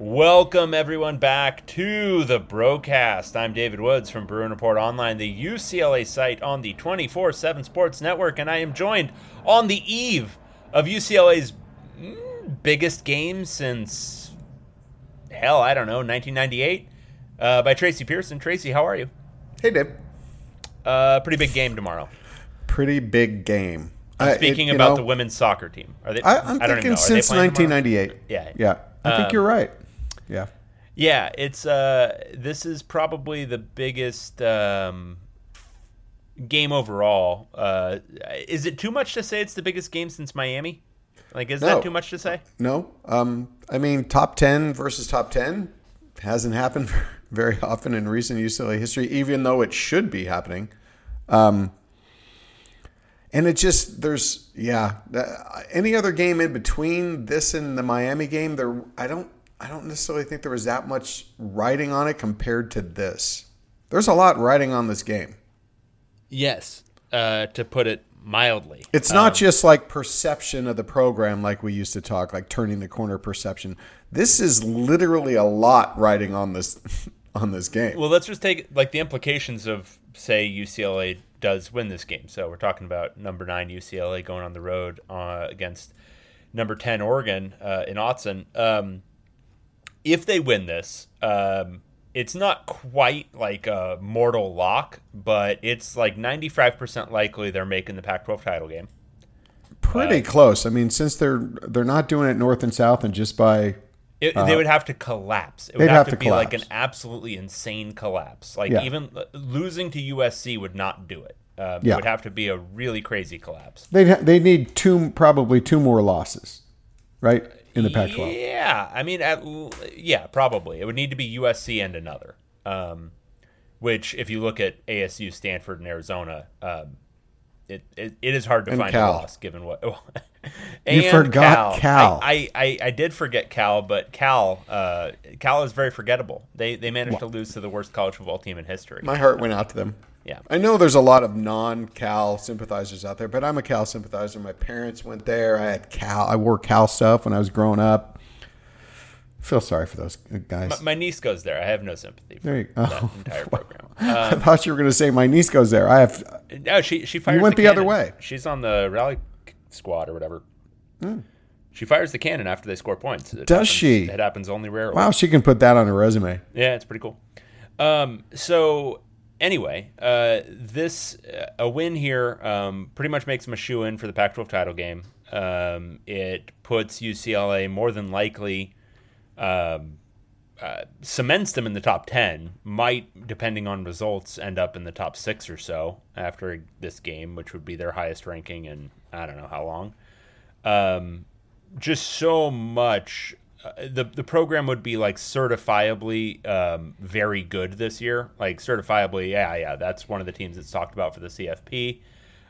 Welcome everyone back to the broadcast. I'm David Woods from Bruin Report Online, the UCLA site on the 24/7 Sports Network, and I am joined on the eve of UCLA's mm, biggest game since hell, I don't know, 1998, uh, by Tracy Pearson. Tracy, how are you? Hey, Dave. Uh, pretty big game tomorrow. Pretty big game. I'm Uh, speaking it- about know, the women's soccer team. Are they? I, don't thinking. Since playing tomorrow? 1998. Yeah. Yeah. I think Um, you're right. Yeah. Yeah, it's uh this is probably the biggest um game overall. Uh is it too much to say it's the biggest game since Miami? Like is No. that too much to say? No. Um. I mean, top 10 versus top 10 hasn't happened very often in recent UCLA history, even though it should be happening. Um. And it just there's yeah. Any other game in between this and the Miami game, there I don't I don't necessarily think there was that much writing on it compared to this. There's a lot writing on this game. Yes. Uh to put it mildly. It's not just like perception of the program like we used to talk, like turning the corner perception. This is literally a lot writing on this on this game. Well, let's just take like the implications of say UCLA does win this game. So we're talking about number nine UCLA going on the road uh, against number ten Oregon uh, in Autzen. Um, if they win this, um, it's not quite like a mortal lock, but it's like ninety five percent likely they're making the Pac-12 title game. Pretty close. I mean, since they're they're not doing it north and south and just by It, they would have to collapse. It would Uh, they'd have, have to, be like an absolutely insane collapse. Like Yeah. even uh, losing to USC would not do it. Um, It Yeah. would have to be a really crazy collapse. they they need two probably two more losses, right? In the Pac-12. Yeah, I mean, at, yeah, probably it would need to be USC and another. Um, which, if you look at ASU, Stanford, and Arizona, um, it, it it is hard to And find Cal. a loss given what. You And forgot Cal. I, I, I, I did forget Cal, but Cal uh, Cal is very forgettable. They they managed to lose to the worst college football team in history. My heart went out to them. Yeah. I know there's a lot of non-Cal sympathizers out there, but I'm a Cal sympathizer. My parents went there. I had Cal. I wore Cal stuff when I was growing up. I Feel sorry for those guys. My, my niece goes there. I have no sympathy for There you- that oh. entire program. I thought you were going to say my niece goes there. I have. No, she she fires. went the other way. She's on the rally squad or whatever. Hmm. She fires the cannon after they score points. It Does happens- she? It happens only rarely. Wow, she can put that on her resume. Yeah, it's pretty cool. Um, so anyway, uh, this uh, a win here um, pretty much makes them a shoe in for the Pac-12 title game. Um, it puts UCLA more than likely um, uh, cements them in the top 10 might depending on results end up in the top six or so after this game which would be their highest ranking in i don't know how long um, just so much uh, the the program would be like certifiably um, very good this year like certifiably yeah yeah that's one of the teams that's talked about for the cfp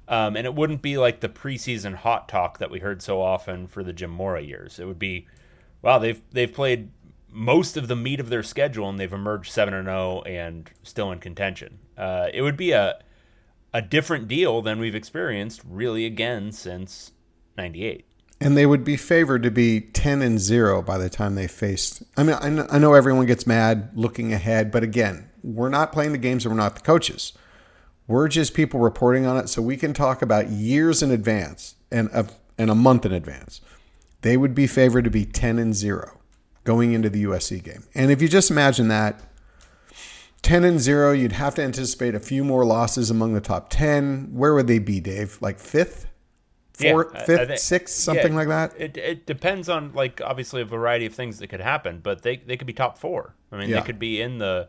um, and it wouldn't be like the preseason hot talk that we heard so often for the Jim Mora years. It would be, wow, they've they've played most of the meat of their schedule and they've emerged seven and zero and still in contention. Uh, it would be a a different deal than we've experienced really again since '98. And they would be favored to be 10 and 0 by the time they faced. I mean, I know, everyone gets mad looking ahead, but again, we're not playing the games and we're not the coaches. We're just people reporting on it so we can talk about years in advance and a, and a month in advance. they would be favored to be 10 and 0 going into the USC game. And if you just imagine that 10 and 0, you'd have to anticipate a few more losses among the top 10. Where would they be, Dave? Like 5th? Fourth, Yeah, fifth, think- sixth, something yeah, like that. It, it depends on like obviously a variety of things that could happen, but they they could be top four. I mean, Yeah. they could be in the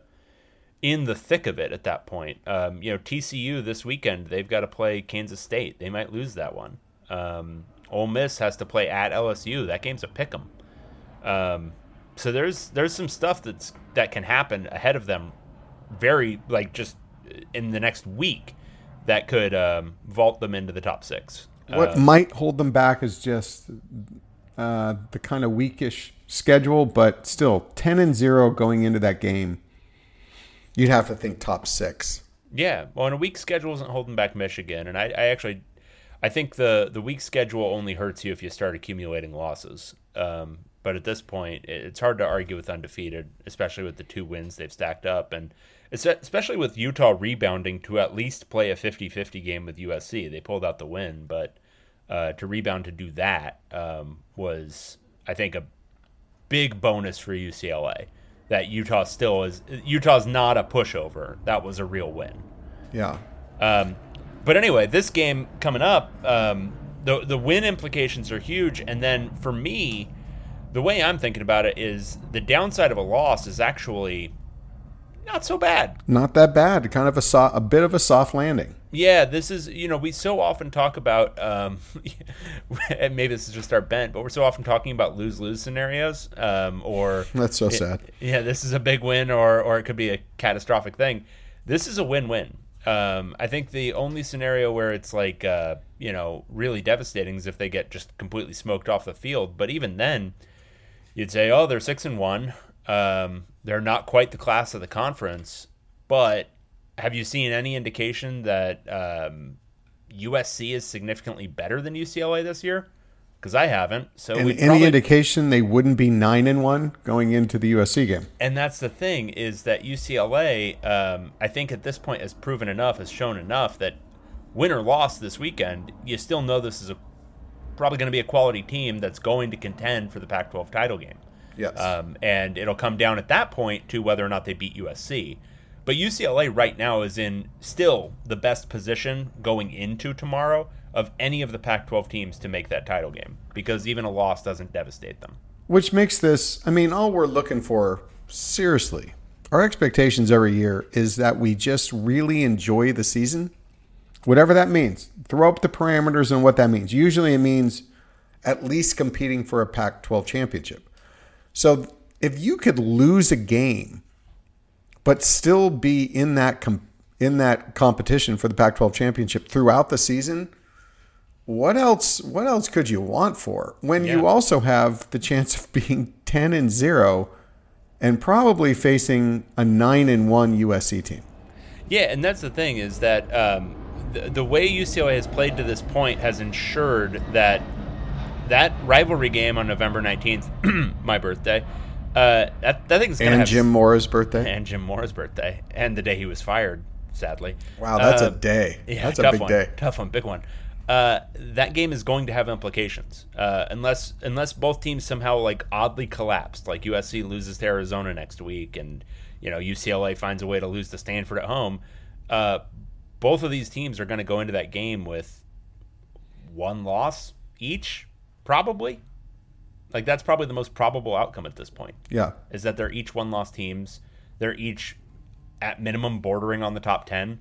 in the thick of it at that point. Um, you know, TCU this weekend they've got to play Kansas State. They might lose that one. Um, Ole Miss has to play at LSU. That game's a pick 'em. Um, so there's there's some stuff that's that can happen ahead of them, very like just in the next week, that could um, vault them into the top six. What might hold them back is just uh, the kind of weakish schedule, but still 10 and 0 going into that game. You'd have to think top six. Yeah, well, and a weak schedule isn't holding back Michigan, and I, I actually, I think the the weak schedule only hurts you if you start accumulating losses. Um, but at this point, it- it's hard to argue with undefeated, especially with the two wins they've stacked up, and especially with Utah rebounding to at least play a 50-50 game with USC. They pulled out the win, but uh, to rebound to do that um, was, I think, a big bonus for UCLA. That Utah still is. Utah's not a pushover. That was a real win. Yeah. Um, but anyway, this game coming up, um, the the win implications are huge. And then for me, the way I'm thinking about it is the downside of a loss is actually not so bad. Not that bad. Kind of a, so- a bit of a soft landing. Yeah, this is you know we so often talk about um, and maybe this is just our bent, but we're so often talking about lose lose scenarios um, or That's so sad. yeah, this is a big win, or or it could be a catastrophic thing. This is a win-win. Um, I think the only scenario where it's like uh, you know really devastating is if they get just completely smoked off the field. But even then, you'd say, oh, they're six and one. Um, they're not quite the class of the conference, but have you seen any indication that um, USC is significantly better than UCLA this year? Because I haven't. So any probably- indication they wouldn't be 9 and 1 going into the USC game? and that's the thing is that UCLA, um, I think at this point has proven enough, has shown enough that win or loss this weekend, you still know this is a probably going to be a quality team that's going to contend for the Pac-12 title game. Yes. Um, and it'll come down at that point to whether or not they beat USC. But UCLA right now is in still the best position going into tomorrow of any of the Pac 12 teams to make that title game because even a loss doesn't devastate them. Which makes this, I mean, all we're looking for, seriously, our expectations every year is that we just really enjoy the season, whatever that means. Throw up the parameters and what that means. Usually it means at least competing for a Pac 12 championship. So if you could lose a game, but still be in that com- in that competition for the Pac-12 championship throughout the season, what else? What else could you want for when you also have the chance of being ten and zero, and probably facing a nine and one USC team? Yeah, and that's the thing is that um, the, the way UCLA has played to this point has ensured that that rivalry game on November 19th, my birthday, uh, that, that thing's going to And have Jim Mora's birthday. and Jim Mora's birthday, and the day he was fired, sadly. Wow, that's a Uh, day. Yeah, That's a tough big one. day. Tough one, big one. Uh, that game is going to have implications uh, unless unless both teams somehow like oddly collapsed, like USC loses to Arizona next week, and you know UCLA finds a way to lose to Stanford at home. Uh, both of these teams are going to go into that game with one loss each, probably. Like that's probably the most probable outcome at this point Yeah, is that they're each one loss teams. They're each at minimum bordering on the top ten.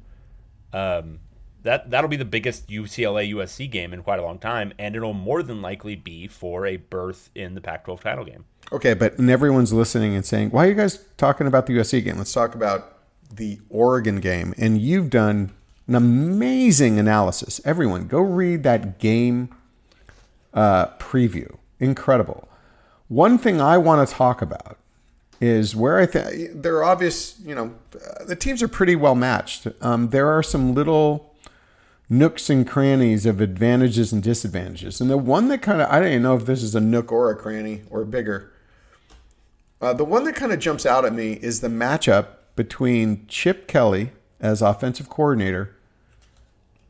Um, that that'll be the biggest UCLA USC game in quite a long time, and it'll more than likely be for a berth in the Pac-12 title game. Okay, but and everyone's listening and saying, "Why are you guys talking about the USC game? Let's talk about the Oregon game." And you've done an amazing analysis. Everyone, go read that game uh, preview. Incredible. One thing I want to talk about is where I think there are obvious. You know, uh, the teams are pretty well matched. Um, there are some little nooks and crannies of advantages and disadvantages. And the one that kind of, I don't even know if this is a nook or a cranny or bigger. Uh, the one that kind of jumps out at me is the matchup between Chip Kelly as offensive coordinator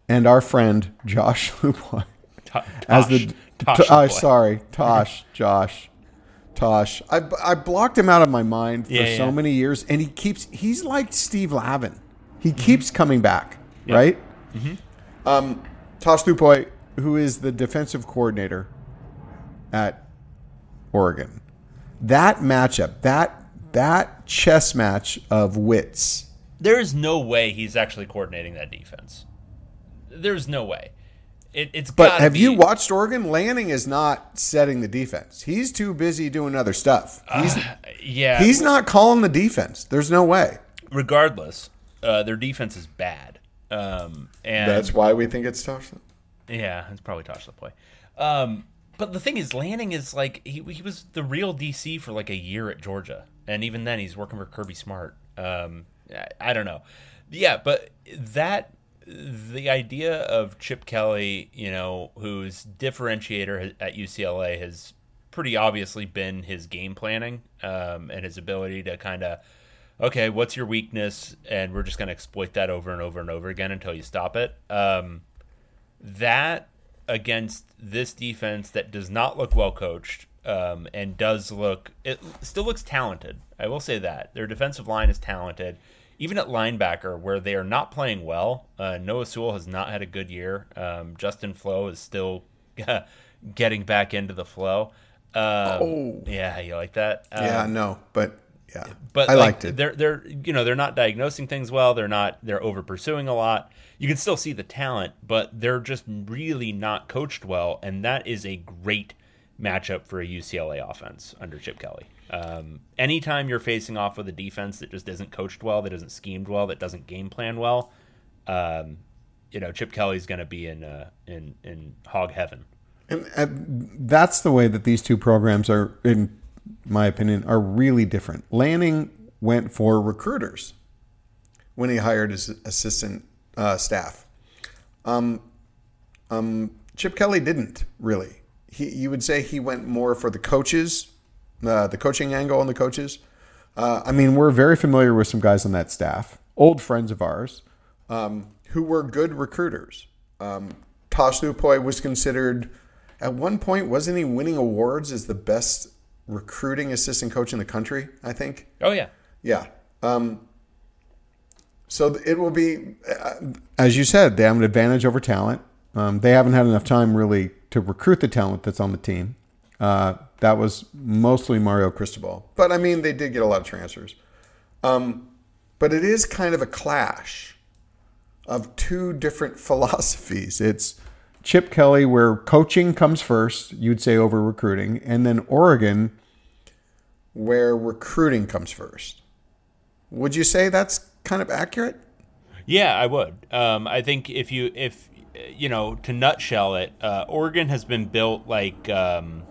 and our friend Josh Lupon To- as the Tosh. Oh, sorry, Tosh, Josh, Tosh. I, I blocked him out of my mind for Yeah, so yeah. many years, and he keeps. He's like Steve Lavin. He Mm-hmm. keeps coming back, right? Um, Tosh Lupoy, who is the defensive coordinator at Oregon, that matchup, that that chess match of wits. There is no way he's actually coordinating that defense. There's no way. It, it's But have you watched Oregon? Lanning is not setting the defense. He's too busy doing other stuff. He's Yeah, he's not calling the defense. There's no way. regardless, uh, their defense is bad. Um, and that's why we think it's Tosh. yeah, it's probably Tosh Lupoy. Um, but the thing is, Lanning is like he he was the real DC for like a year at Georgia, and even then he's working for Kirby Smart. Um, I, I don't know. Yeah, but that the idea of Chip Kelly, you know, whose differentiator at UCLA has pretty obviously been his game planning um, and his ability to kind of okay, what's your weakness, and we're just going to exploit that over and over and over again until you stop it. Um, that against this defense that does not look well coached um, and does look it still looks talented. I will say that their defensive line is talented, even at linebacker where they are not playing well. Uh, Noah Sewell has not had a good year. Um, Justin Flowe is still getting back into the flow. Um, Oh. yeah, you like that? Yeah, Um, no, but yeah, but I like, liked it. They're they're you know they're not diagnosing things well. They're not they're over pursuing a lot. You can still see the talent, but they're just really not coached well, and that is a great matchup for a UCLA offense under Chip Kelly. Um, anytime you're facing off with a defense that just isn't coached well, that isn't schemed well, that doesn't game plan well, um, you know Chip Kelly's going to be in uh, in in hog heaven. And uh, that's the way that these two programs are, in my opinion, are really different. Lanning went for recruiters when he hired his assistant uh, staff. Um, um, Chip Kelly didn't really. He, you would say he went more for the coaches, uh, the coaching angle on the coaches. Uh, I mean, we're very familiar with some guys on that staff, old friends of ours, um, who were good recruiters. Um, Tosh Lupoy was considered, at one point, wasn't he winning awards as the best recruiting assistant coach in the country? I think. Oh yeah, Yeah. Um, so it will be, uh, as you said, they have an advantage over talent. Um, they haven't had enough time really to recruit the talent that's on the team. Uh, that was mostly Mario Cristobal, but I mean they did get a lot of transfers. Um, but it is kind of a clash of two different philosophies. It's Chip Kelly, where coaching comes first, you'd say over recruiting, and then Oregon, where recruiting comes first. Would you say that's kind of accurate? Yeah, I would. Um, I think if you if you know to nutshell it, uh, Oregon has been built like um,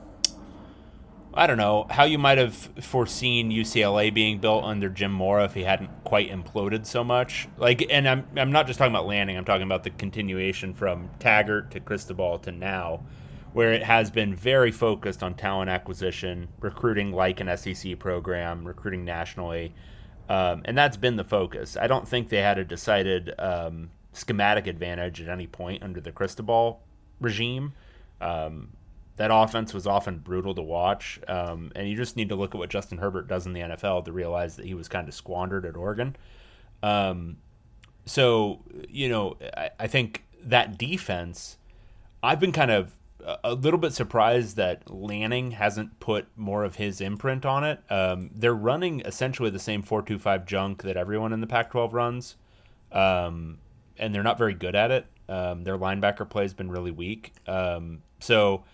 I don't know how you might have foreseen UCLA being built under Jim Mora if he hadn't quite imploded so much. Like, and I'm I'm not just talking about Lanning. I'm talking about the continuation from Taggart to Cristobal to now, where it has been very focused on talent acquisition, recruiting like an SEC program, recruiting nationally. Um, and that's been the focus. I don't think they had a decided um, schematic advantage at any point under the Cristobal regime. Um, that offense was often brutal to watch, um, and you just need to look at what Justin Herbert does in the NFL to realize that he was kind of squandered at Oregon. Um, so you know, I, I think that defense. I've been kind of a- little bit surprised that Lanning hasn't put more of his imprint on it. Um, they're running essentially the same four-two-five junk that everyone in the Pac-12 runs, um, and they're not very good at it. Um, their linebacker play has been really weak. Um, so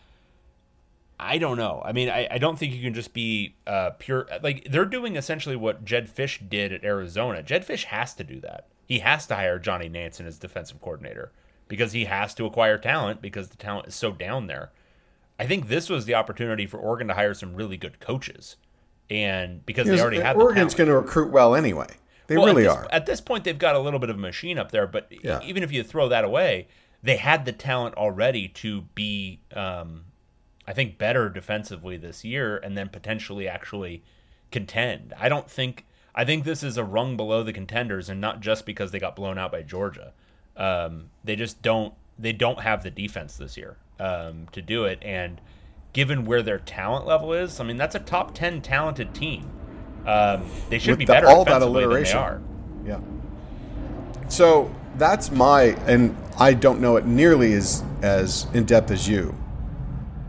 I don't know. I mean, I, I don't think you can just be uh, pure. Like they're doing essentially what Jedd Fisch did at Arizona. Jedd Fisch has to do that. He has to hire Johnny Nansen as defensive coordinator because he has to acquire talent because the talent is so down there. I think this was the opportunity for Oregon to hire some really good coaches, and because they already have Oregon's going to recruit well anyway. They Well, really at this, are. At this point, they've got a little bit of a machine up there, but Yeah. even if you throw that away, they had the talent already to be, um, I think, better defensively this year, and then potentially actually contend. I don't think. I think this is a rung below the contenders, and not just because they got blown out by Georgia. Um, they just don't. They don't have the defense this year. um, to do it. And given where their talent level is, I mean, that's a top 10 talented team. Um, they should With be the- better all that offensively than they alliteration. are. Yeah. So that's my, and I don't know it nearly as as in depth as you.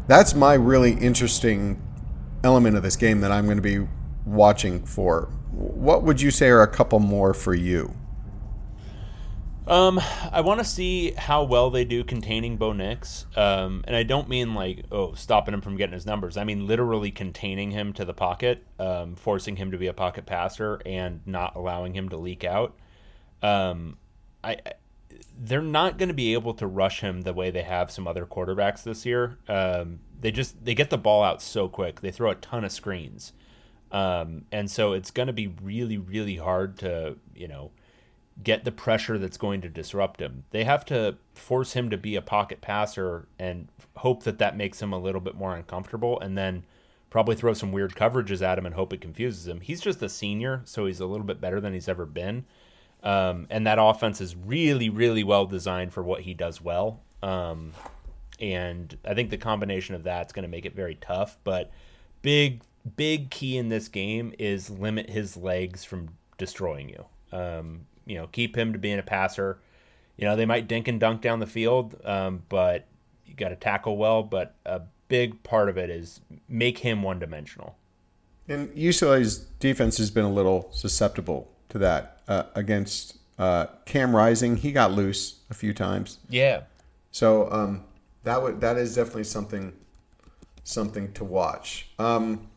That's my really interesting element of this game that I'm going to be watching for. What would you say are a couple more for you? Um, I want to see how well they do containing Bo Nix. Um, and I don't mean like oh stopping him from getting his numbers. I mean literally containing him to the pocket, um, forcing him to be a pocket passer, and not allowing him to leak out. Um, I, I they're not going to be able to rush him the way they have some other quarterbacks this year. Um, they just they get the ball out so quick. They throw a ton of screens, um, and so it's going to be really really hard to you know get the pressure that's going to disrupt him. They have to force him to be a pocket passer and hope that that makes him a little bit more uncomfortable and then probably throw some weird coverages at him and hope it confuses him. He's just a senior, so he's a little bit better than he's ever been. Um, and that offense is really, really well designed for what he does well. Um, and I think the combination of that's going to make it very tough. But big, big key in this game is limit his legs from destroying you. Um, you know, keep him to being a passer. You know, they might dink and dunk down the field, um, but you got to tackle well. But a big part of it is make him one dimensional. And UCLA's defense has been a little susceptible to that uh, against uh, Cam Rising. He got loose a few times. Yeah. So um, that would that is definitely something something to watch. Um,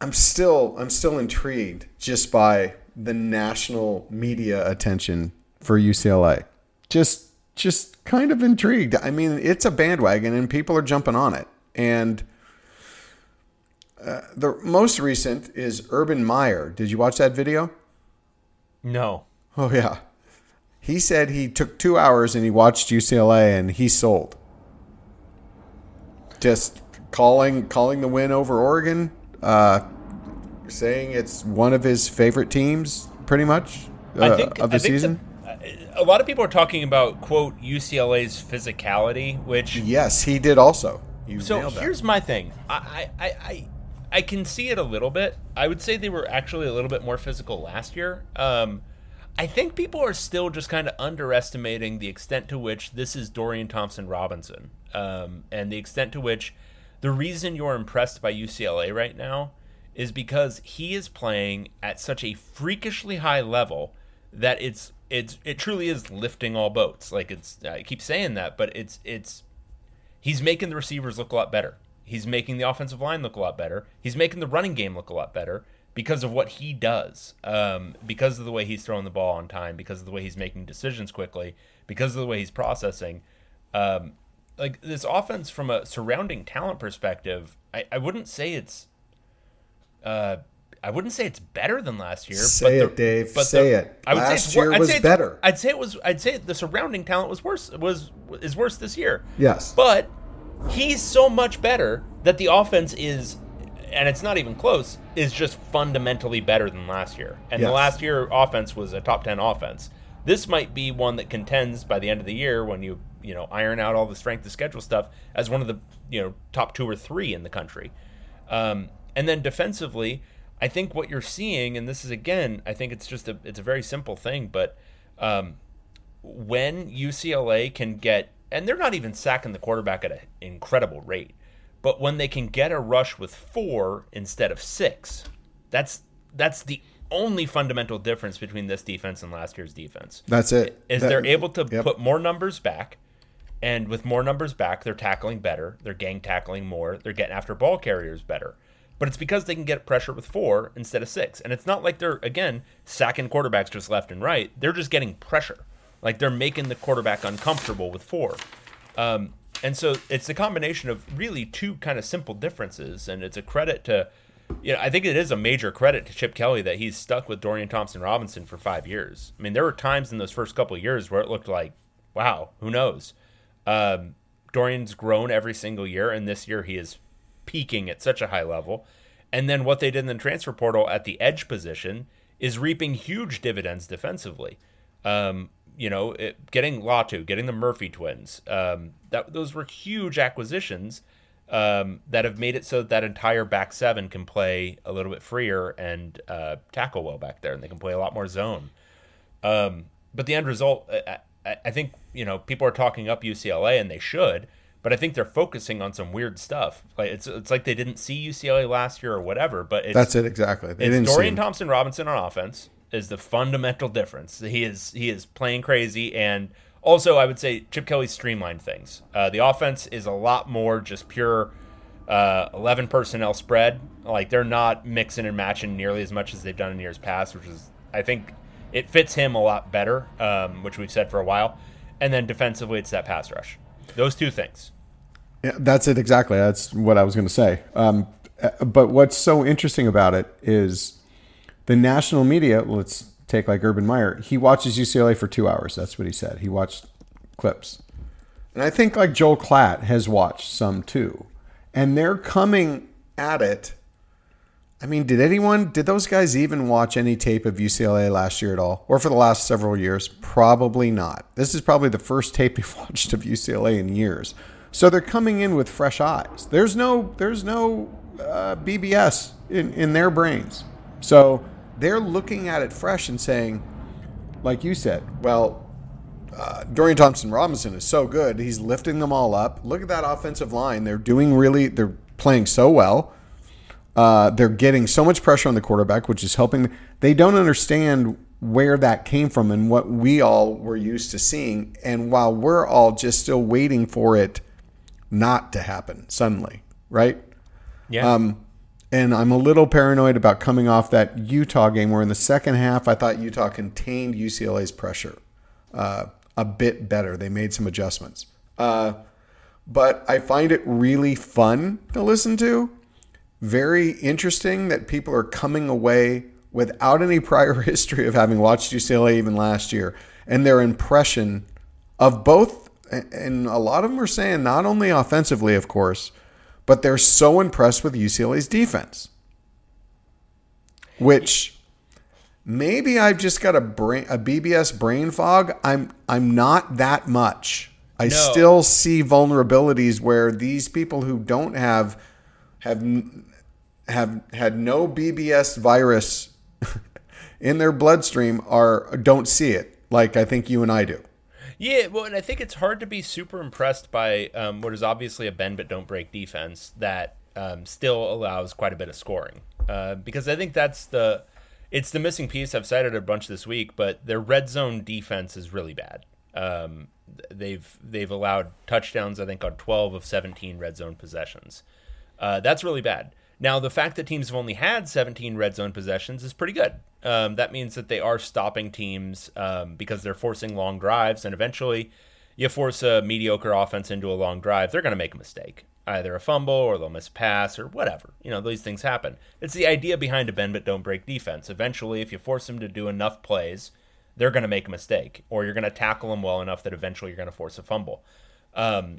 I'm still I'm still intrigued just by the national media attention for UCLA. Just just kind of intrigued. I mean, it's a bandwagon and people are jumping on it. And uh, the most recent is Urban Meyer. Did you watch that video? No. Oh yeah. He said he took two hours and he watched UCLA and he sold. Just calling calling the win over Oregon, uh, saying it's one of his favorite teams, pretty much uh, I think of the I think season. the- a lot of people are talking about quote UCLA's physicality, which yes, he did also. You So here's my thing. I, I, I, I can see it a little bit. I would say they were actually a little bit more physical last year. Um, I think people are still just kind of underestimating the extent to which this is Dorian Thompson Robinson, um, and the extent to which the reason you're impressed by UCLA right now is because he is playing at such a freakishly high level that it's it's it truly is lifting all boats. Like it's I keep saying that, but it's it's he's making the receivers look a lot better. He's making the offensive line look a lot better. He's making the running game look a lot better because of what he does, um, because of the way he's throwing the ball on time, because of the way he's making decisions quickly, because of the way he's processing. Um, like this offense, from a surrounding talent perspective, I, I wouldn't say it's. Uh, I wouldn't say it's better than last year. Say but it, Dave. but Say it. I would Last say it's, year I'd was say better. I'd say it was. I'd say the surrounding talent was worse. Was is worse this year. Yes. But he's so much better that the offense is, and it's not even close, is just fundamentally better than last year. And the last year offense was a top 10 offense. This might be one that contends by the end of the year when you, you know, iron out all the strength of schedule stuff as one of the, you know, top two or three in the country. Um, and then defensively, I think what you're seeing, and this is again, I think it's just a, it's a very simple thing, but um, when UCLA can get, and they're not even sacking the quarterback at an incredible rate, but when they can get a rush with four instead of six, that's that's the only fundamental difference between this defense and last year's defense. That's it. Is That- they're able to yep. put more numbers back, and with more numbers back, they're tackling better, they're gang tackling more, they're getting after ball carriers better. But it's because they can get pressure with four instead of six. And it's not like they're, again, sacking quarterbacks just left and right. They're just getting pressure. Like they're making the quarterback uncomfortable with four. Um, and so it's a combination of really two kind of simple differences. And it's a credit to, you know, I think it is a major credit to Chip Kelly that he's stuck with Dorian Thompson Robinson for five years. I mean, there were times in those first couple years where it looked like, wow, who knows? Um, Dorian's grown every single year, and this year he is peaking at such a high level. And then what they did in the transfer portal at the edge position is reaping huge dividends defensively. Um, you know, it, getting Latu, getting the Murphy twins, um, that those were huge acquisitions um, that have made it so that, that entire back seven can play a little bit freer and uh, tackle well back there, and they can play a lot more zone. Um, but the end result, I, I, I, think, you know, people are talking up UCLA, and they should. But I think they're focusing on some weird stuff. Like it's it's like they didn't see UCLA last year or whatever. But that's it exactly. They it's Dorian Thompson Robinson on offense is the fundamental difference. He is he is playing crazy and also, I would say Chip Kelly streamlined things. Uh, the offense is a lot more just pure uh, 11 personnel spread. Like they're not mixing and matching nearly as much as they've done in years past, which is, I think, it fits him a lot better, um, which we've said for a while. And then defensively, it's that pass rush. Those two things. Yeah, that's it exactly. That's what I was going to say. Um, but what's so interesting about it is the national media. Let's take like Urban Meyer, he watches UCLA for two hours. That's what he said. He watched clips. And I think like Joel Klatt has watched some too. And they're coming at it. I mean, did anyone, did those guys even watch any tape of UCLA last year at all? Or for the last several years? Probably not. This is probably the first tape you've watched of UCLA in years. So they're coming in with fresh eyes. There's no, there's no uh, BBS in, in their brains. So they're looking at it fresh and saying, like you said, well, uh, Dorian Thompson Robinson is so good. He's lifting them all up. Look at that offensive line. They're doing really, they're playing so well. Uh, they're getting so much pressure on the quarterback, which is helping. They don't understand where that came from and what we all were used to seeing. And while we're all just still waiting for it not to happen suddenly, right? Yeah. Um, and I'm a little paranoid about coming off that Utah game where in the second half I thought Utah contained UCLA's pressure uh, a bit better. They made some adjustments. Uh, but I find it really fun to listen to. Very interesting that people are coming away without any prior history of having watched UCLA even last year and their impression of both. And a lot of them are saying not only offensively, of course, but they're so impressed with UCLA's defense, which maybe I've just got a brain a BBS brain fog. I'm I'm not that much. I no. still see vulnerabilities where these people who don't have have have had no BBS virus in their bloodstream are don't see it like I think you and I do. Yeah, well, and I think it's hard to be super impressed by um, what is obviously a bend but don't break defense that um, still allows quite a bit of scoring. Uh, because I think that's the it's the missing piece. I've cited a bunch this week, but their red zone defense is really bad. Um, they've they've allowed touchdowns, I think, on 12 of 17 red zone possessions. Uh, that's really bad. Now, the fact that teams have only had 17 red zone possessions is pretty good. Um, that means that they are stopping teams um, because they're forcing long drives, and eventually, you force a mediocre offense into a long drive, they're going to make a mistake, either a fumble or they'll miss pass or whatever. You know, these things happen. It's the idea behind a bend but don't break defense. Eventually, if you force them to do enough plays, they're going to make a mistake, or you're going to tackle them well enough that eventually you're going to force a fumble. Um,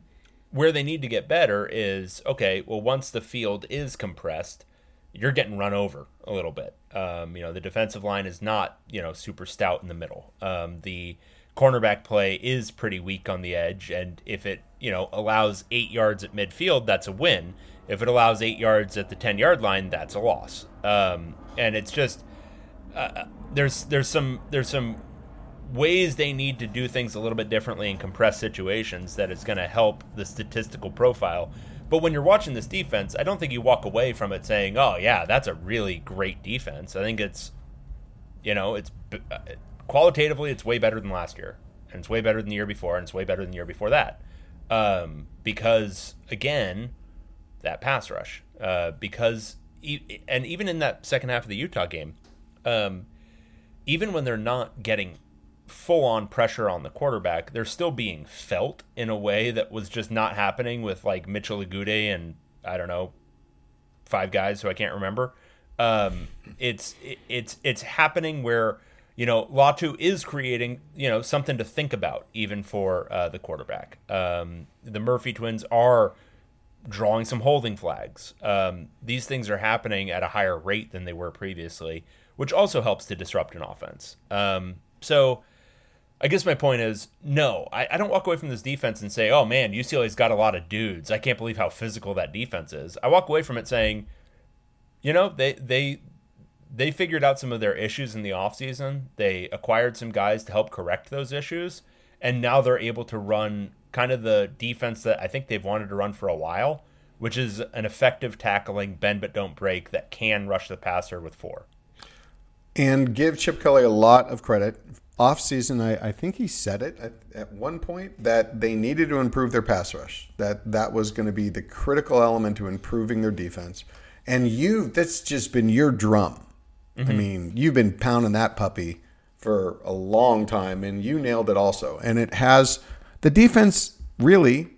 where they need to get better is okay, well, once the field is compressed, you're getting run over a little bit. Um, you know, the defensive line is not, you know, super stout in the middle. Um, the cornerback play is pretty weak on the edge. And if it, you know, allows eight yards at midfield, that's a win. If it allows eight yards at the 10 yard line, that's a loss. Um, and it's just, uh, there's, there's some, there's some ways they need to do things a little bit differently in compressed situations that is going to help the statistical profile. But when you're watching this defense, I don't think you walk away from it saying, "Oh yeah, that's a really great defense." I think it's, you know, it's uh, qualitatively it's way better than last year, and it's way better than the year before, and it's way better than the year before that. Um, because again, that pass rush. Uh, because and even in that second half of the Utah game, um, even when they're not getting full on pressure on the quarterback, they're still being felt in a way that was just not happening with like Mitchell Agude and I don't know five guys who I can't remember. Um, it's it, it's it's happening where you know Latu is creating you know something to think about even for uh, the quarterback. Um, the Murphy twins are drawing some holding flags. Um, these things are happening at a higher rate than they were previously, which also helps to disrupt an offense. Um, so I guess my point is no, I, I, don't walk away from this defense and say, oh man, UCLA's got a lot of dudes. I can't believe how physical that defense is. I walk away from it saying, you know, they they they figured out some of their issues in the offseason. They acquired some guys to help correct those issues. And now they're able to run kind of the defense that I think they've wanted to run for a while, which is an effective tackling, bend but don't break that can rush the passer with four. And give Chip Kelly a lot of credit. Off season, I, I think he said it at, at one point that they needed to improve their pass rush. That that was going to be the critical element to improving their defense. And you, that's just been your drum Mm-hmm. I mean, you've been pounding that puppy for a long time, and you nailed it also. And it has the defense really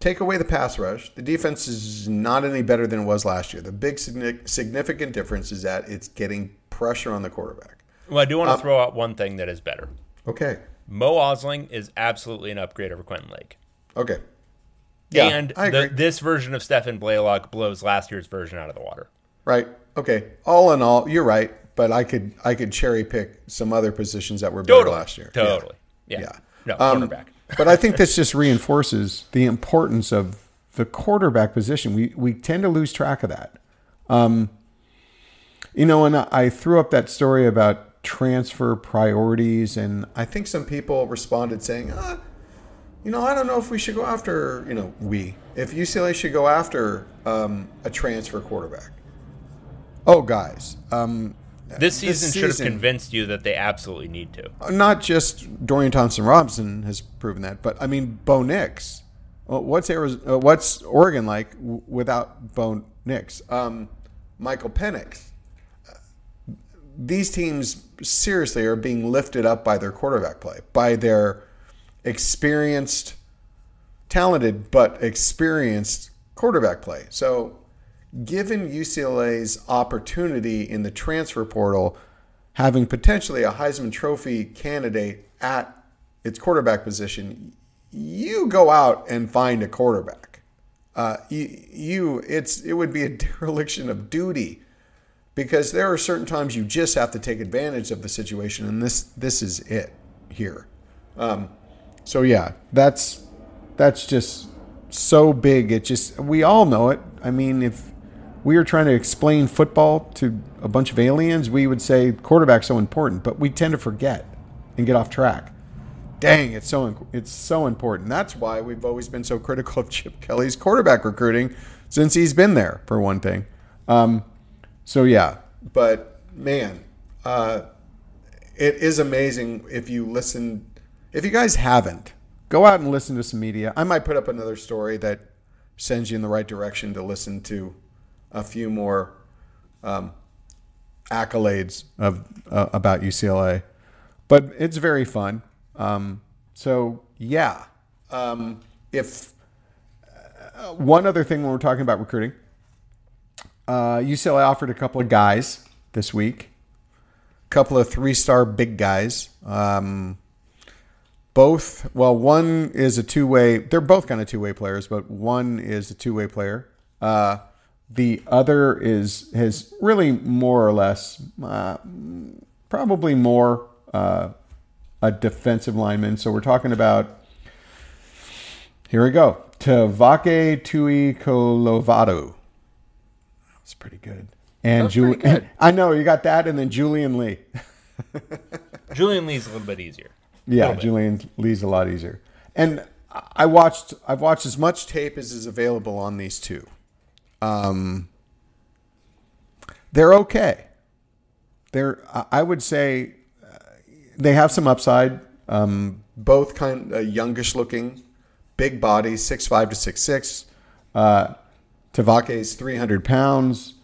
take away the pass rush. The defense is not any better than it was last year. The big significant difference is that it's getting pressure on the quarterback. Well, I do want to um, throw out one thing that is better. Okay. Mo Osling is absolutely an upgrade over Quentin Lake. Okay. Yeah, and the, this version of Stephan Blaylock blows last year's version out of the water. Right. Okay. All in all, you're right. But I could I could cherry pick some other positions that were better totally. last year. Totally. Yeah. yeah. No um, quarterback. but I think this just reinforces the importance of the quarterback position. We we tend to lose track of that. Um, you know, and I threw up that story about transfer priorities, and I think some people responded saying, ah, you know, I don't know if we should go after, you know, we, if UCLA should go after um, a transfer quarterback. Oh, guys. Um, this season, this season, should have convinced you that they absolutely need to. Uh, not just Dorian Thompson Robinson has proven that, but I mean Bo Nix. What's Arizona, uh, what's Oregon like without Bo Nix? Um, Michael Penix. These teams seriously are being lifted up by their quarterback play, by their experienced, talented but experienced quarterback play. So given UCLA's opportunity in the transfer portal, having potentially a Heisman Trophy candidate at its quarterback position, you go out and find a quarterback. Uh, you, you, it's it would be a dereliction of duty because there are certain times you just have to take advantage of the situation, and this this is it here. Um, so yeah, that's that's just so big. It just we all know it. I mean, if we were trying to explain football to a bunch of aliens, we would say quarterback's so important, but we tend to forget and get off track. Dang, it's so it's so important. That's why we've always been so critical of Chip Kelly's quarterback recruiting since he's been there, for one thing. Um, so yeah, but man, uh, it is amazing if you listen. If you guys haven't, go out and listen to some media. I might put up another story that sends you in the right direction to listen to a few more um, accolades of uh, about UCLA, but it's very fun. Um, so yeah, um, if uh, one other thing when we're talking about recruiting, uh, UCLA offered a couple of guys this week, a couple of three-star big guys. Um, both, well, one is a two-way. They're both kind of two-way players, but one is a two-way player. Uh, the other is has really more or less, uh, probably more uh, a defensive lineman. So we're talking about. Here we go. Tavake Tu'ikolovatu. That's pretty good. And Julie, I know you got that, and then Julian Lee. Julian Lee's a little bit easier. Yeah, Julian Lee's a lot easier. And I watched. I've watched as much tape as is available on these two. Um, they're okay. They're, I would say, uh, they have some upside. Um, both kind of youngish looking, big bodies, six five to six six. Uh, is three hundred pounds.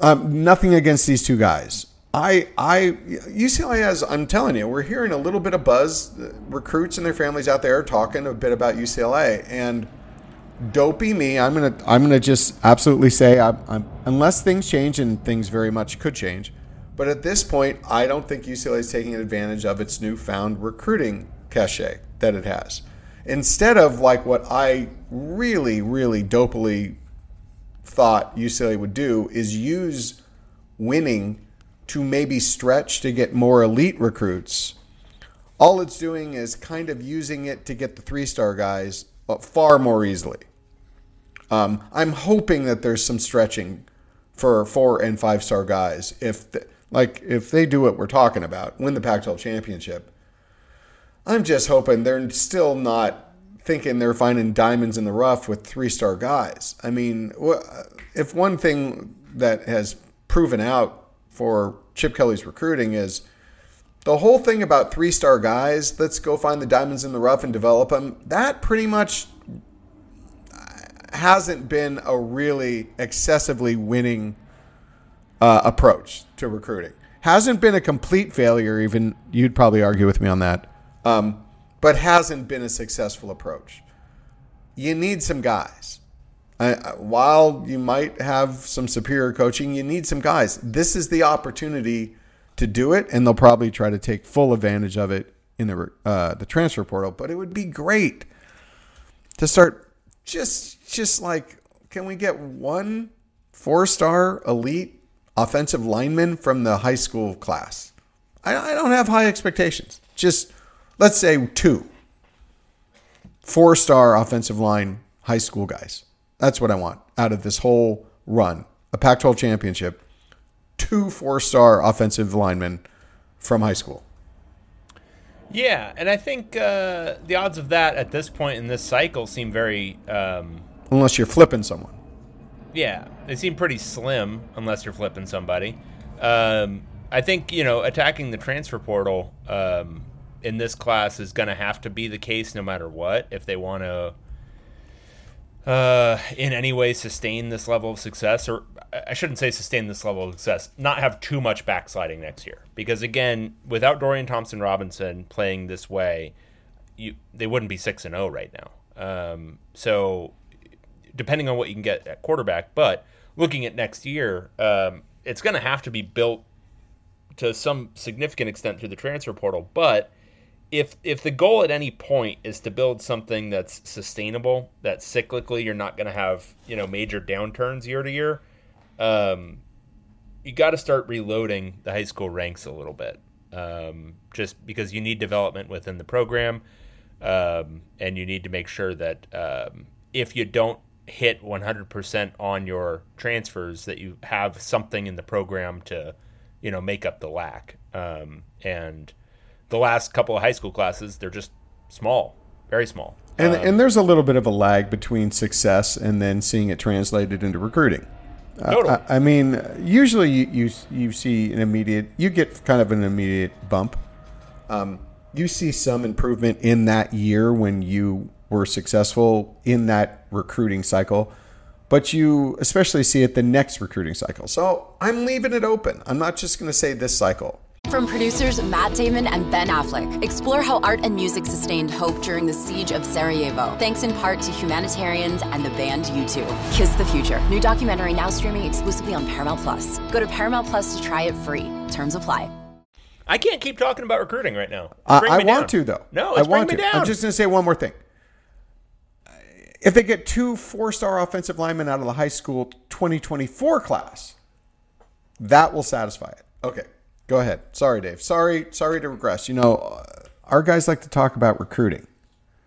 Nothing against these two guys. I, I, UCLA has. I'm telling you, we're hearing a little bit of buzz. Recruits and their families out there talking a bit about UCLA, and dopey me, I'm gonna I'm gonna just absolutely say I'm, I'm, unless things change and things very much could change. But at this point, I don't think UCLA is taking advantage of its newfound recruiting cachet that it has. Instead of like what I really, really dopily thought UCLA would do is use winning to maybe stretch to get more elite recruits, all it's doing is kind of using it to get the three star guys uh, far more easily. Um, I'm hoping that there's some stretching for four and five star guys. If the, like if they do what we're talking about, win the Pac-12 championship, I'm just hoping they're still not thinking they're finding diamonds in the rough with three star guys. I mean, if one thing that has proven out for Chip Kelly's recruiting is the whole thing about three star guys, let's go find the diamonds in the rough and develop them, that pretty much hasn't been a really excessively winning uh, approach to recruiting. Hasn't been a complete failure, even you'd probably argue with me on that, um, but hasn't been a successful approach. You need some guys. Uh, while you might have some superior coaching, you need some guys. This is the opportunity to do it, and they'll probably try to take full advantage of it in the uh, the transfer portal. But it would be great to start just just like can we get one four star elite offensive lineman from the high school class? I, I don't have high expectations. Just let's say two four star offensive line high school guys. That's what I want out of this whole run. A Pac 12 championship two four star offensive linemen from high school. Yeah, and I think uh, the odds of that at this point in this cycle seem very. Um, unless you're flipping someone. Yeah, they seem pretty slim unless you're flipping somebody. Um, I think, you know, attacking the transfer portal um, in this class is going to have to be the case no matter what if they want to uh, in any way sustain this level of success, or I shouldn't say sustain this level of success, not have too much backsliding next year. Because again, without Dorian Thompson Robinson playing this way, you they wouldn't be six and zero oh right now. Um, so depending on what you can get at quarterback, but looking at next year, um, it's going to have to be built to some significant extent through the transfer portal, but if if the goal at any point is to build something that's sustainable, that cyclically you're not going to have you know major downturns year to year, um, you got to start reloading the high school ranks a little bit, um, just because you need development within the program, um, and you need to make sure that um, if you don't hit 100% on your transfers, that you have something in the program to you know make up the lack, um, and the last couple of high school classes, they're just small, very small. And, um, and there's a little bit of a lag between success and then seeing it translated into recruiting. Uh, totally. Uh, I, I, mean, usually you, you, you see an immediate, you get kind of an immediate bump. Um, you see some improvement in that year when you were successful in that recruiting cycle, but you especially see it the next recruiting cycle. So I'm leaving it open. I'm not just going to say this cycle. From producers Matt Damon and Ben Affleck, explore how art and music sustained hope during the siege of Sarajevo, thanks in part to humanitarians and the band U2. Kiss the Future, new documentary now streaming exclusively on Paramount Plus. Go to Paramount Plus to try it free. Terms apply. I can't keep talking about recruiting right now. Uh, I want to though. No, I want to. I'm just going to say one more thing. If they get two four-star offensive linemen out of the high school 2024 class, that will satisfy it. Okay. Go ahead. Sorry, Dave. Sorry, sorry to regress. You know, our guys like to talk about recruiting.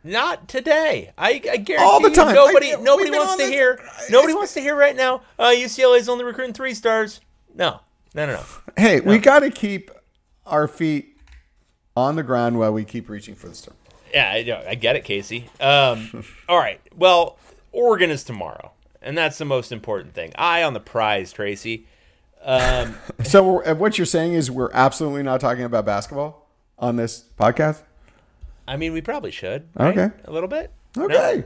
Not today. I, I guarantee all the time. nobody I, nobody wants to the, hear. Nobody wants to hear right now. Uh, UCLA is only recruiting three stars. No, no, no, no. Hey, no. we got to keep our feet on the ground while we keep reaching for the star. Yeah, I, I get it, Casey. Um, all right. Well, Oregon is tomorrow, and that's the most important thing. Eye on the prize, Tracy. Um, so uh, what you're saying is we're absolutely not talking about basketball on this podcast. I mean, we probably should. Right? Okay, a little bit. Okay. No?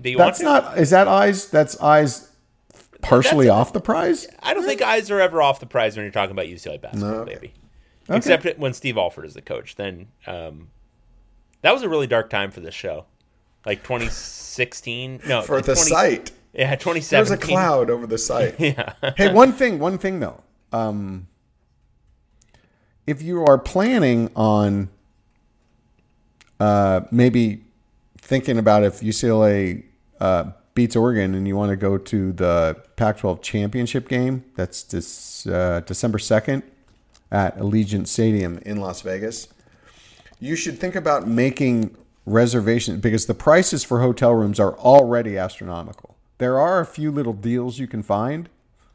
Do you that's not. Is that eyes? That's eyes. Partially that's, off the prize. I don't think eyes are ever off the prize when you're talking about UCLA basketball, no, okay. baby. Okay. Except when Steve Alford is the coach. Then um, that was a really dark time for this show, like 2016. No, for the 20, site. Yeah, 2017. There's a cloud over the site. yeah. hey, one thing, one thing though. Um, if you are planning on uh, maybe thinking about if UCLA uh, beats Oregon and you want to go to the Pac 12 championship game, that's this uh, December 2nd at Allegiant Stadium in Las Vegas, you should think about making reservations because the prices for hotel rooms are already astronomical. There are a few little deals you can find.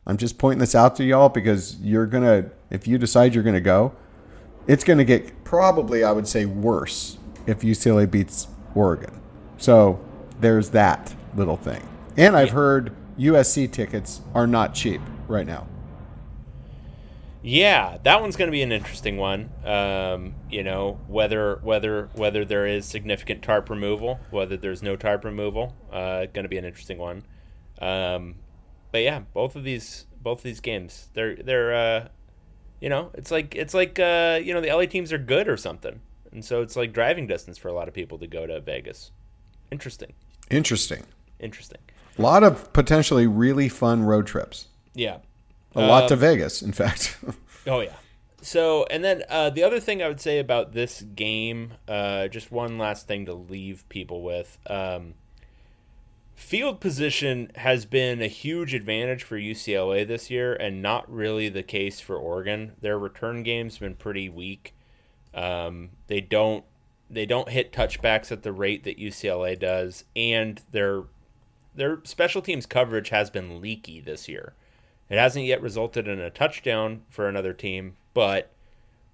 I'm just pointing this out to y'all because you're going to, if you decide you're going to go, it's going to get probably, I would say, worse if UCLA beats Oregon. So there's that little thing. And I've heard USC tickets are not cheap right now. Yeah, that one's going to be an interesting one. Um, you know, whether whether whether there is significant tarp removal, whether there's no tarp removal, uh, going to be an interesting one. Um, but yeah, both of these both of these games, they're they're uh, you know, it's like it's like uh, you know the LA teams are good or something, and so it's like driving distance for a lot of people to go to Vegas. Interesting. Interesting. Interesting. A lot of potentially really fun road trips. Yeah. A lot to Vegas, in fact. Oh yeah. So and then uh, the other thing I would say about this game, uh, just one last thing to leave people with. Um, field position has been a huge advantage for UCLA this year, and not really the case for Oregon. Their return game's been pretty weak. Um, they don't they don't hit touchbacks at the rate that UCLA does, and their their special teams coverage has been leaky this year. It hasn't yet resulted in a touchdown for another team, but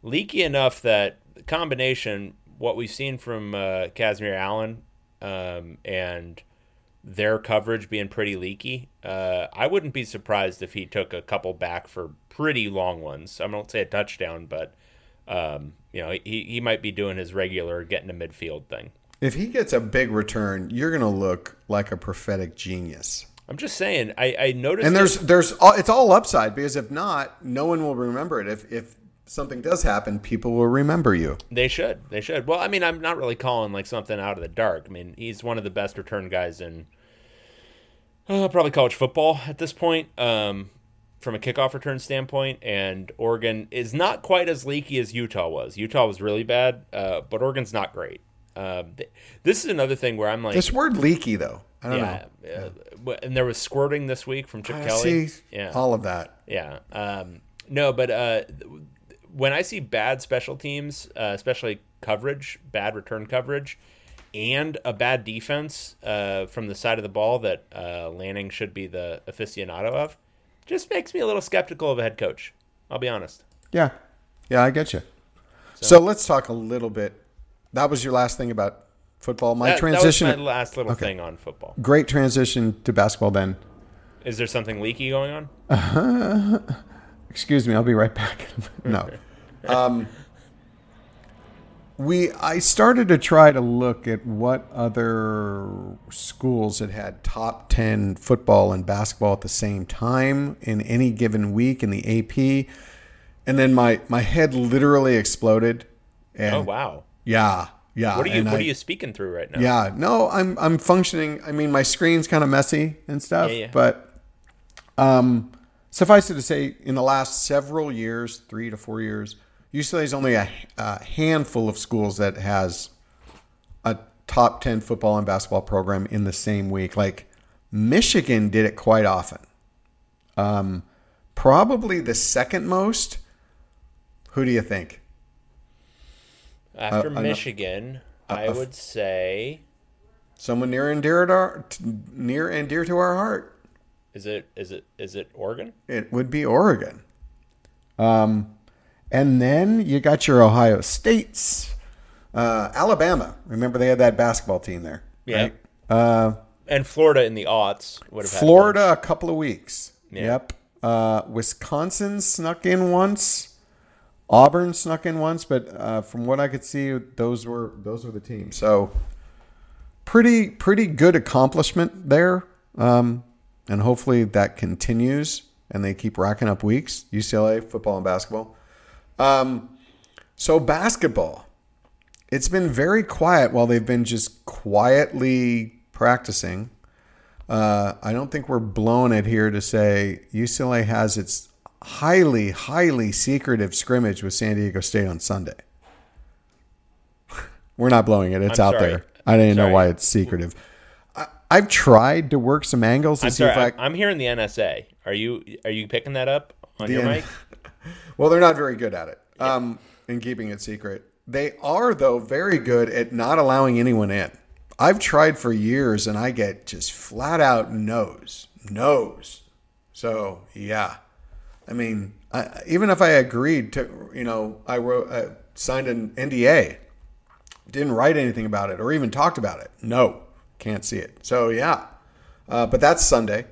leaky enough that the combination, what we've seen from uh, Kazmeir Allen um, and their coverage being pretty leaky, uh, I wouldn't be surprised if he took a couple back for pretty long ones. I won't say a touchdown, but um, you know he, he might be doing his regular getting to midfield thing. If he gets a big return, you're going to look like a prophetic genius. I'm just saying. I, I noticed, And there's there's all, it's all upside because if not, no one will remember it. If if something does happen, people will remember you. They should. They should. Well, I mean, I'm not really calling like something out of the dark. I mean, he's one of the best return guys in uh, probably college football at this point, um, from a kickoff return standpoint. And Oregon is not quite as leaky as Utah was. Utah was really bad, uh, but Oregon's not great. Um, th- this is another thing where I'm like, This word leaky though, I don't yeah, know. uh, and there was squirting this week from Chip I Kelly. see yeah, all of that. yeah. Um, no, but uh, when I see bad special teams, uh, especially coverage, bad return coverage, and a bad defense uh, from the side of the ball that uh, Lanning should be the aficionado of, just makes me a little skeptical of a head coach. I'll be honest. Yeah, yeah, I get you. So, let's talk a little bit. That was your last thing about football. My That, transition, That was my last little thing on football. great transition to basketball. Then, Is there something leaky going on? excuse me, I'll be right back. no, um, we I started to try to look at what other schools had had top ten football and basketball at the same time in any given week in the AP, and then my my head literally exploded. And Oh wow. Yeah, yeah. What are you What I- are you speaking through right now? Yeah, no, I'm I'm functioning. I mean, my screen's kind of messy and stuff, Yeah, yeah. but um, suffice it to say, in the last several years, three to four years, UCLA is only a, a handful of schools that has a top ten football and basketball program in the same week. Like Michigan did it quite often. Um, probably the second most. Who do you think? After Uh, Michigan, I uh, would say Someone near and dear to our, near and dear to our heart. Is it is it is it Oregon? It would be Oregon. Um, and then you got your Ohio States, uh, Alabama. Remember they had that basketball team there. Yeah. right? Uh, And Florida in the aughts would have had Florida, a couple of weeks. Yeah. Yep. Uh, Wisconsin snuck in once. Auburn snuck in once, but uh, from what I could see, those were those were the teams. So pretty pretty good accomplishment there, um, and hopefully that continues and they keep racking up weeks. UCLA football and basketball. Um, so basketball, it's been very quiet while they've been just quietly practicing. Uh, I don't think we're blowing it here to say UCLA has its highly, highly secretive scrimmage with San Diego State on Sunday. we're not blowing it. It's I'm out sorry. there. I didn't even know why it's secretive. I've tried to work some angles to I'm see sorry. if I. I'm, I'm hearing the NSA. Are you are you picking that up on The your N- mic? well, they're not very good at it um, in keeping it secret. They are, though, very good at not allowing anyone in. I've tried for years and I get just flat out no's, no's. So, yeah. I mean, I, even if I agreed to, you know, I wrote, I signed an NDA, didn't write anything about it or even talked about it. No, can't see it. So, yeah. Uh, but that's Sunday.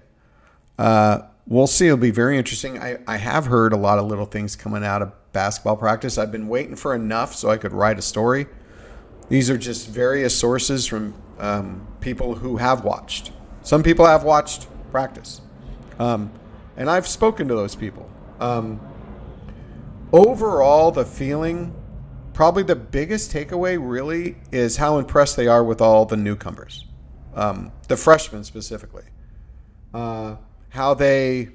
Uh, we'll see. It'll be very interesting. I, I have heard a lot of little things coming out of basketball practice. I've been waiting for enough so I could write a story. These are just various sources from um, people who have watched. Some people have watched practice. Um, and I've spoken to those people. Um, overall, the feeling, probably the biggest takeaway really is how impressed they are with all the newcomers, um, the freshmen specifically. Uh, how they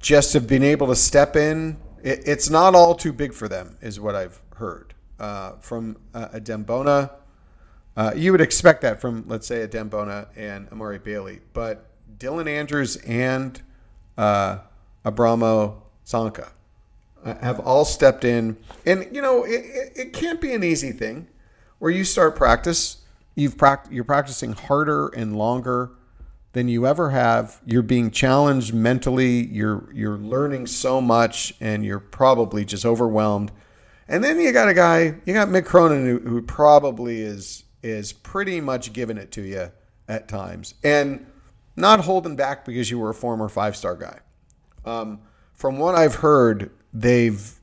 just have been able to step in. It, it's not all too big for them, is what I've heard uh, from uh, Adem Bona. Uh, you would expect that from, let's say, Adem Bona and Amari Bailey, but Dylan Andrews and uh, Abramo Canka uh, have all stepped in, and you know it, it, it can't be an easy thing where you start practice. You've pract- you're practicing harder and longer than you ever have. You're being challenged mentally. You're you're learning so much, and you're probably just overwhelmed. And then you got a guy, you got Mick Cronin, who, who probably is is pretty much giving it to you at times, and not holding back because you were a former five star guy. Um, from what I've heard, they've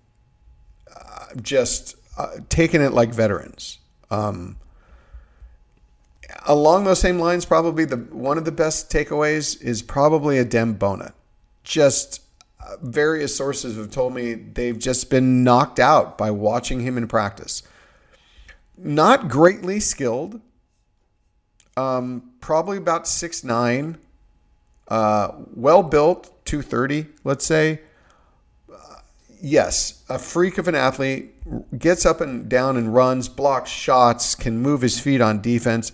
uh, just uh, taken it like veterans. Um, along those same lines, probably the one of the best takeaways is probably Adem Bona. Just uh, various sources have told me they've just been knocked out by watching him in practice. Not greatly skilled. Um, probably about six nine. Uh, well built, two thirty, let's say. Uh, yes, a freak of an athlete, gets up and down and runs, blocks shots, can move his feet on defense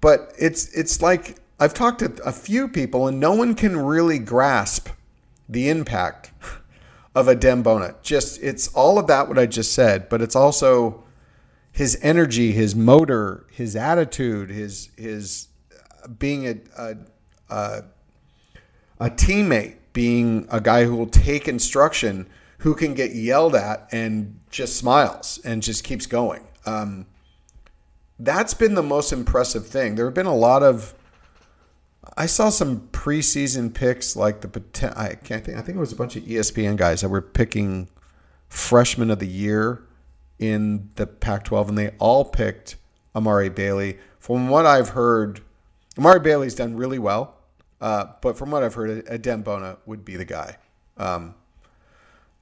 but it's it's like I've talked to a few people and no one can really grasp the impact of a Dem Dembona. Just it's all of that what I just said, but it's also his energy, his motor, his attitude, his his being a a, a, a teammate, being a guy who will take instruction, who can get yelled at and just smiles and just keeps going. Um, that's been the most impressive thing. There have been a lot of. I saw some preseason picks like the I can't think. I think it was a bunch of ESPN guys that were picking freshman of the year in the Pac-12, and they all picked Amari Bailey. From what I've heard, Amari Bailey's done really well, uh, but from what I've heard, Adem Bona would be the guy. Um,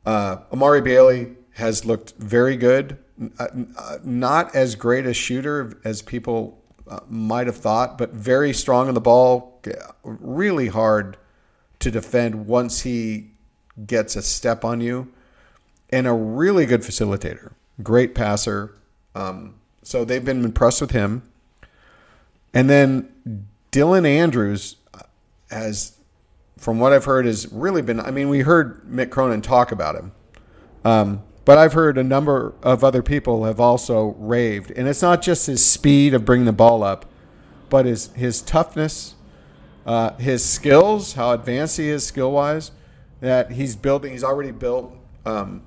uh, Amari Bailey has looked very good. Uh, uh, not as great a shooter as people uh, might have thought, but very strong on the ball. Really hard to defend once he gets a step on you, and a really good facilitator. Great passer. Um, so they've been impressed with him. And then Dylan Andrews has, from what I've heard, has really been. I mean, we heard Mick Cronin talk about him. Um, but I've heard a number of other people have also raved. And it's not just his speed of bringing the ball up, but his, his toughness, uh, his skills, how advanced he is skill wise, that he's building, he's already built um,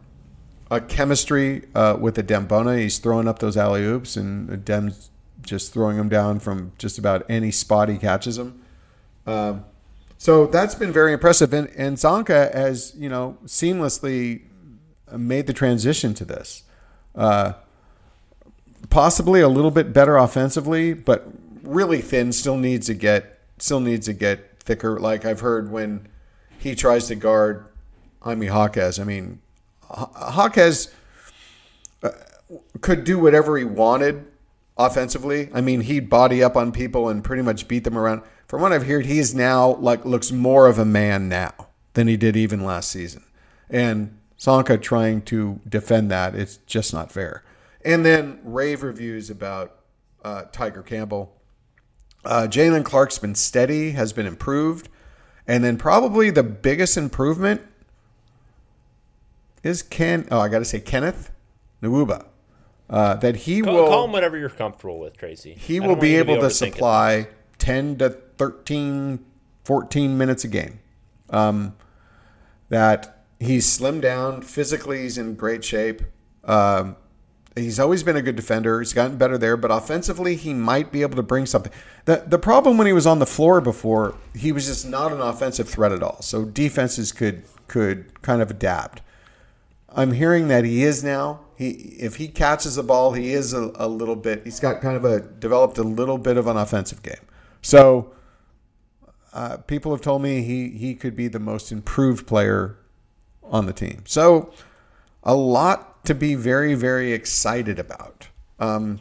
a chemistry uh, with the Dembona. He's throwing up those alley oops, and Dem's just throwing them down from just about any spot he catches them. Um, so that's been very impressive. And, and Canka has, you know, seamlessly made the transition to this. Uh, possibly a little bit better offensively, but really thin. Still needs to get still needs to get thicker. Like I've heard when he tries to guard Jaime Jaquez. I mean, Jaquez uh, could do whatever he wanted offensively. I mean, he'd body up on people and pretty much beat them around. From what I've heard, he is now like looks more of a man now than he did even last season. And Canka trying to defend that. It's just not fair. And then rave reviews about uh, Tiger Campbell. Uh, Jaylen Clark's been steady, has been improved. And then probably the biggest improvement is Ken. Oh, I got to say Kenneth Nwuba. Uh, that he Call, will call him whatever you're comfortable with, Tracy. he will be able to overthinking supply 10 to 13 14 minutes a game um, that he's slimmed down physically he's in great shape um, he's always been a good defender he's gotten better there but offensively he might be able to bring something the, the problem when he was on the floor before he was just not an offensive threat at all so defenses could could kind of adapt I'm hearing that he is now. He if he catches the ball, he is a, a little bit. He's got kind of a developed a little bit of an offensive game. So uh, people have told me he he could be the most improved player on the team. So a lot to be very very excited about. Um,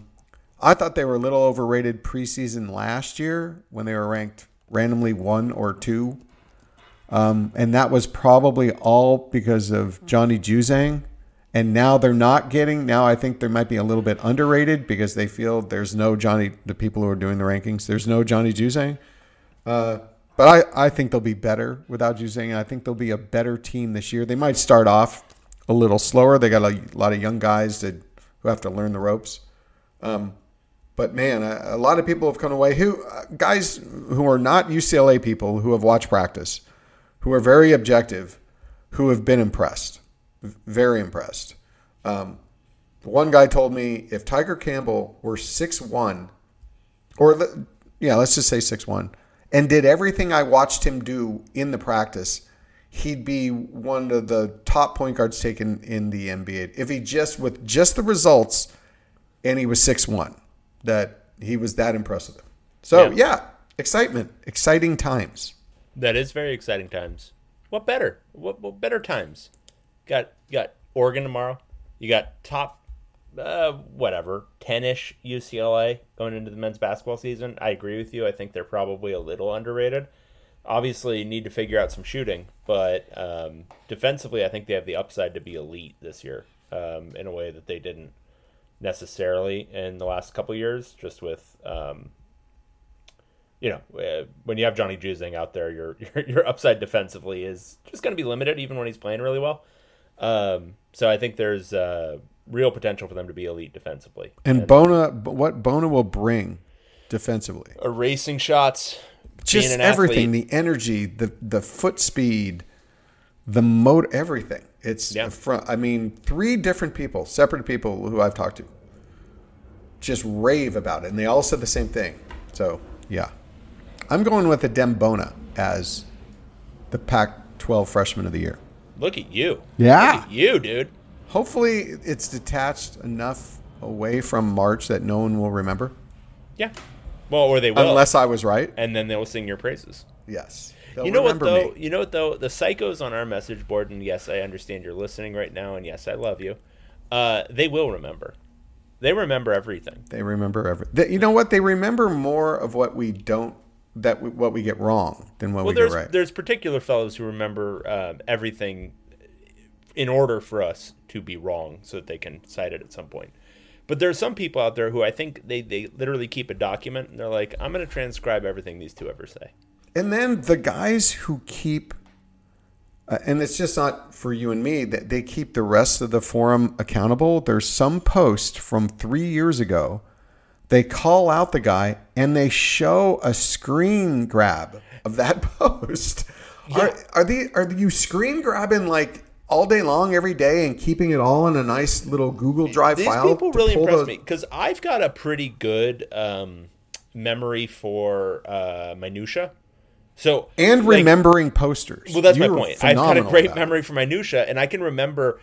I thought they were a little overrated preseason last year when they were ranked randomly one or two um, and that was probably all because of Johnny Juzang. And now they're not getting. Now I think they might be a little bit underrated because they feel there's no Johnny. The people who are doing the rankings, there's no Johnny Juzang. Uh, but I, I think they'll be better without Juzang. I think they'll be a better team this year. They might start off a little slower. They got a lot of young guys that who have to learn the ropes. Um, but man, a, a, lot of people have come away who uh, guys who are not UCLA people who have watched practice who are very objective, who have been impressed, very impressed. Um, one guy told me if Tiger Campbell were six one, or yeah, let's just say six one, and did everything I watched him do in the practice, he'd be one of the top point guards taken in the NBA. If he just with just the results, and he was six one, that he was that impressive. So yeah, yeah excitement, exciting times. That is very exciting times. What better? What, what better times? Got got Oregon tomorrow. You got top, uh, whatever, ten-ish UCLA going into the men's basketball season. I agree with you. I think they're probably a little underrated. Obviously, need to figure out some shooting, but um, defensively, I think they have the upside to be elite this year um, in a way that they didn't necessarily in the last couple years. Just with um, you know, uh, when you have Johnny Juzang out there, your, your your upside defensively is just going to be limited, even when he's playing really well. Um, so I think there's uh, real potential for them to be elite defensively. And, and Bona, what Bona will bring defensively, erasing shots, just everything, athlete. the energy, the the foot speed, the mode, everything. It's yeah. front. I mean, three different people, separate people who I've talked to, just rave about it, and they all said the same thing. So yeah. I'm going with Adem Bona as the Pac-12 Freshman of the Year. Look at you. Yeah. Look at you, dude. Hopefully, it's detached enough away from March that no one will remember. Yeah. Well, or they will. Unless I was right. And then they'll sing your praises. Yes. you know what though? Me. You know what though? The psychos on our message board, and yes, I understand you're listening right now, and yes, I love you. Uh, they will remember. They remember everything. They remember everything. You know what? They remember more of what we don't that we, what we get wrong than what well, we get right. There's particular fellows who remember um, everything in order for us to be wrong, so that they can cite it at some point. But there are some people out there who I think they, they literally keep a document and they're like, I'm going to transcribe everything these two ever say. And then the guys who keep, uh, and it's just not for you and me, that they keep the rest of the forum accountable. There's some post from three years ago they call out the guy and they show a screen grab of that post. Yeah. Are are the are you screen grabbing like all day long every day and keeping it all in a nice little Google Drive These file? These people really impress me because I've got a pretty good um, memory for uh, minutia. So and like, remembering posters. Well, that's You're my point. I've got a great memory for minutia, and I can remember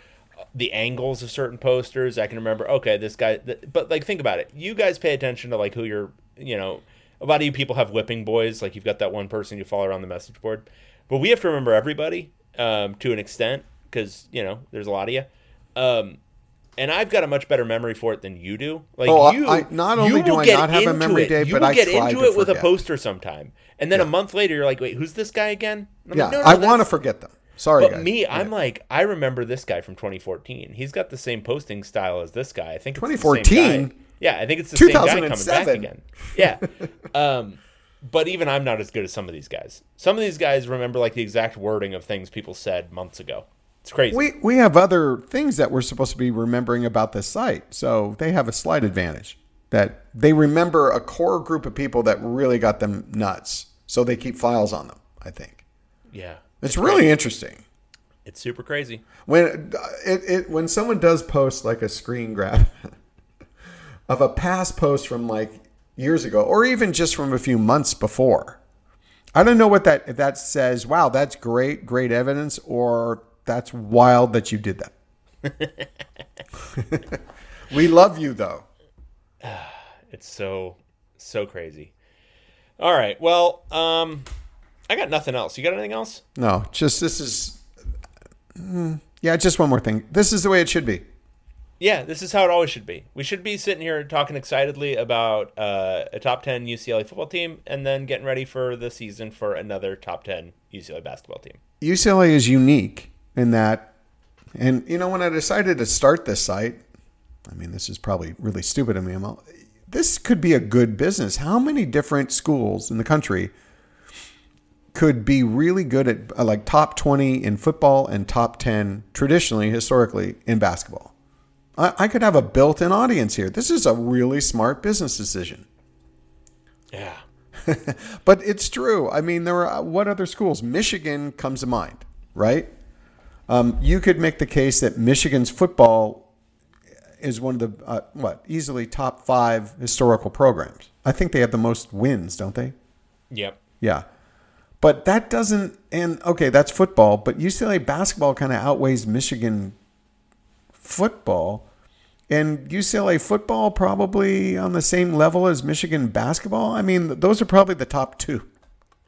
the angles of certain posters. I can remember, okay, this guy, th- but like, think about it. You guys pay attention to like who you're, you know, a lot of you people have whipping boys. Like, you've got that one person you follow around the message board, but we have to remember everybody um, to an extent because, you know, there's a lot of you. Um, and I've got a much better memory for it than you do. Like oh, you, I, not only do I not have a memory it, day, you but will I get into it with forget. a poster sometime, and then yeah. a month later, you're like, "Wait, who's this guy again?" yeah, like, no, no, I want to forget them. Sorry, but guys. me, I'm like, I remember this guy from 2014. He's got the same posting style as this guy. I think 2014. Yeah, I think it's the same guy coming back again. Yeah. um, but even I'm not as good as some of these guys. Some of these guys remember like the exact wording of things people said months ago. It's crazy. We we have other things that we're supposed to be remembering about this site, so they have a slight advantage that they remember a core group of people that really got them nuts, so they keep files on them. I think yeah. it's really interesting It's super crazy. when uh, it, it when someone does post like a screen grab of a past post from like years ago, or even just from a few months before. I don't know what that if that says. Wow, that's great, great evidence, or that's wild that you did that. we love you though. It's so so crazy. All right. Well, um I got nothing else. You got anything else? No, just this is. mm, Yeah, just one more thing. This is the way it should be. Yeah, this is how it always should be. We should be sitting here talking excitedly about uh, a top 10 UCLA football team and then getting ready for the season for another top 10 UCLA basketball team. UCLA is unique in that, and you know, when I decided to start this site, I mean, this is probably really stupid of me. I'm all, this could be a good business. How many different schools in the country could be really good at uh, like top 20 in football and top 10 traditionally, historically, in basketball? I, I could have a built in audience here. This is a really smart business decision. Yeah. But it's true. I mean, there are what other schools? Michigan comes to mind, right? Um, you could make the case that Michigan's football is one of the uh, what easily top five historical programs. I think they have the most wins, don't they? Yep. Yeah. But that doesn't, and okay, that's football, but UCLA basketball kind of outweighs Michigan football. And UCLA football probably on the same level as Michigan basketball. I mean, those are probably the top two.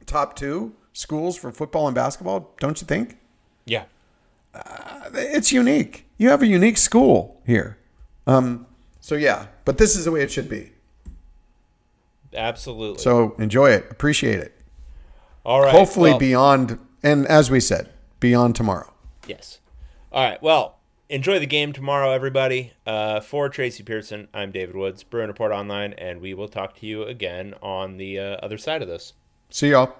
Top two schools for football and basketball, don't you think? Yeah. It's unique. You have a unique school here. Um, so, yeah, but this is the way it should be. Absolutely. So, enjoy it, appreciate it. All right. Hopefully, well, beyond, and as we said, beyond tomorrow. Yes. All right. Well, enjoy the game tomorrow, everybody. Uh, for Tracy Pearson, I'm David Woods, Bruin Report Online, and we will talk to you again on the uh, other side of this. See y'all.